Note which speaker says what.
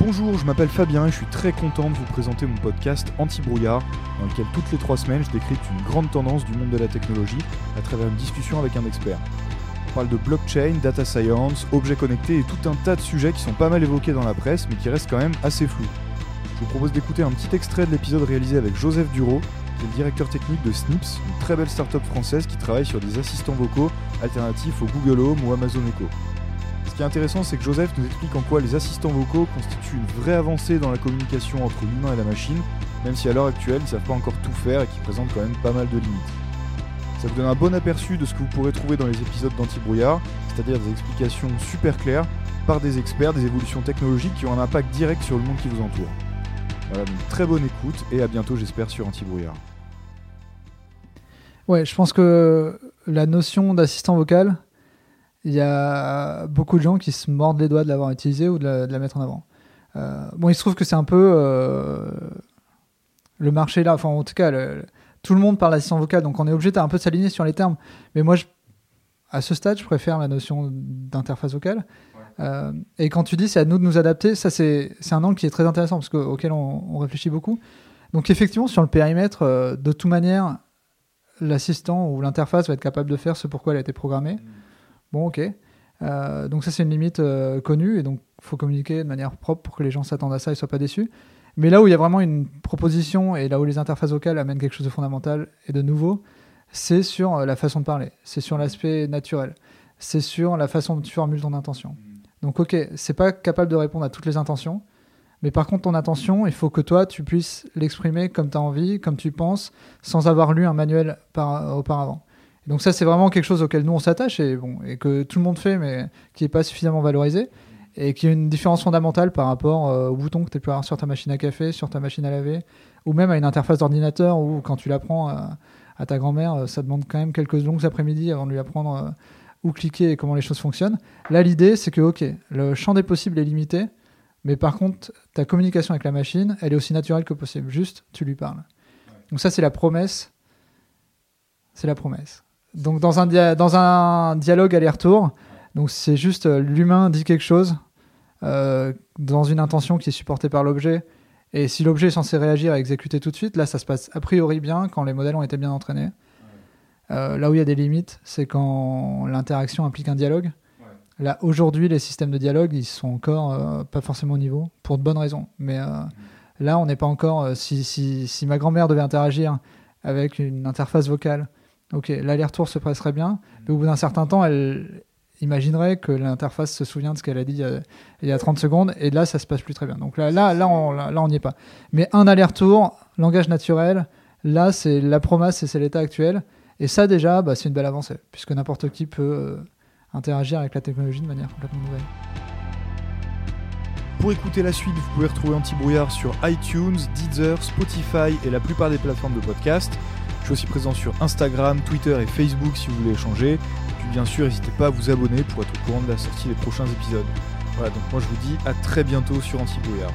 Speaker 1: Bonjour, je m'appelle Fabien et je suis très content de vous présenter mon podcast Anti-Brouillard, dans lequel toutes les trois semaines je décrypte une grande tendance du monde de la technologie à travers une discussion avec un expert. On parle de blockchain, data science, objets connectés et tout un tas de sujets qui sont pas mal évoqués dans la presse mais qui restent quand même assez flous. Je vous propose d'écouter un petit extrait de l'épisode réalisé avec Joseph Duro, qui est le directeur technique de Snips, une très belle start-up française qui travaille sur des assistants vocaux alternatifs au Google Home ou Amazon Echo. Ce qui est intéressant, c'est que Joseph nous explique en quoi les assistants vocaux constituent une vraie avancée dans la communication entre l'humain et la machine, même si à l'heure actuelle, ils ne savent pas encore tout faire et qu'ils présentent quand même pas mal de limites. Ça vous donne un bon aperçu de ce que vous pourrez trouver dans les épisodes d'Anti-Brouillard, c'est-à-dire des explications super claires par des experts des évolutions technologiques qui ont un impact direct sur le monde qui vous entoure. Voilà, donc très bonne écoute et à bientôt, j'espère, sur Anti-Brouillard.
Speaker 2: Ouais, je pense que la notion d'assistant vocal, il y a beaucoup de gens qui se mordent les doigts de l'avoir utilisé ou de la, de la, mettre en avant. Euh, bon, il se trouve que c'est un peu euh, le marché là, enfin en tout cas, le, tout le monde parle d'assistant vocal, donc on est obligé un peu de s'aligner sur les termes. Mais moi, je, à ce stade, je préfère la notion d'interface vocale. Ouais. Euh, et quand tu dis c'est à nous de nous adapter, ça c'est un angle qui est très intéressant parce que, auquel on, on, réfléchit beaucoup. Donc effectivement, sur le périmètre, de toute manière, l'assistant ou l'interface va être capable de faire ce pourquoi elle a été programmée. Mmh. Bon, ok. Euh, donc ça, c'est une limite euh, connue, et donc il faut communiquer de manière propre pour que les gens s'attendent à ça et soient pas déçus. Mais là où il y a vraiment une proposition, et là où les interfaces vocales amènent quelque chose de fondamental et de nouveau, c'est sur euh, la façon de parler, c'est sur l'aspect naturel, c'est sur la façon dont tu formules ton intention. Donc ok, c'est pas capable de répondre à toutes les intentions, mais par contre ton intention, il faut que toi, tu puisses l'exprimer comme tu as envie, comme tu penses, sans avoir lu un manuel par, auparavant. Donc ça, c'est vraiment quelque chose auquel nous, on s'attache et, bon, et que tout le monde fait, mais qui n'est pas suffisamment valorisé et qui a une différence fondamentale par rapport euh, au bouton que tu peux avoir sur ta machine à café, sur ta machine à laver, ou même à une interface d'ordinateur où quand tu l'apprends à, à, ta grand-mère, ça demande quand même quelques longues après-midi avant de lui apprendre euh, où cliquer et comment les choses fonctionnent. Là, l'idée, c'est que, ok, le champ des possibles est limité, mais par contre, ta communication avec la machine, elle est aussi naturelle que possible. Juste, tu lui parles. Donc ça, c'est la promesse. C'est la promesse. Donc dans un, dia dans un dialogue aller-retour, donc c'est juste euh, l'humain dit quelque chose euh, dans une intention qui est supportée par l'objet. Et si l'objet est censé réagir et exécuter tout de suite, là ça se passe a priori bien quand les modèles ont été bien entraînés. Euh, là où il y a des limites, c'est quand l'interaction implique un dialogue. Ouais. Là aujourd'hui, les systèmes de dialogue, ils sont encore pas forcément au niveau, pour de bonnes raisons. Mais mmh. là, on n'est pas encore. Si, si, si ma grand-mère devait interagir avec une interface vocale Ok, l'aller-retour se passerait bien, mais au bout d'un certain temps, elle imaginerait que l'interface se souvient de ce qu'elle a dit il y a, il y a, 30 secondes, et là, ça se passe plus très bien. Donc là, là, là, on là, on n'y est pas. Mais un aller-retour, langage naturel, là, c'est la promesse et c'est l'état actuel. Et ça, déjà, bah, c'est une belle avancée, puisque n'importe qui peut euh, interagir avec la technologie de manière complètement nouvelle.
Speaker 1: Pour écouter la suite, vous pouvez retrouver Anti-Brouillard sur iTunes, Deezer, Spotify et la plupart des plateformes de podcast. Je suis aussi présent sur Instagram, Twitter et Facebook si vous voulez échanger. Et puis bien sûr, n'hésitez pas à vous abonner pour être au courant de la sortie des prochains épisodes. Voilà, donc moi je vous dis à très bientôt sur Anti-Brouillard.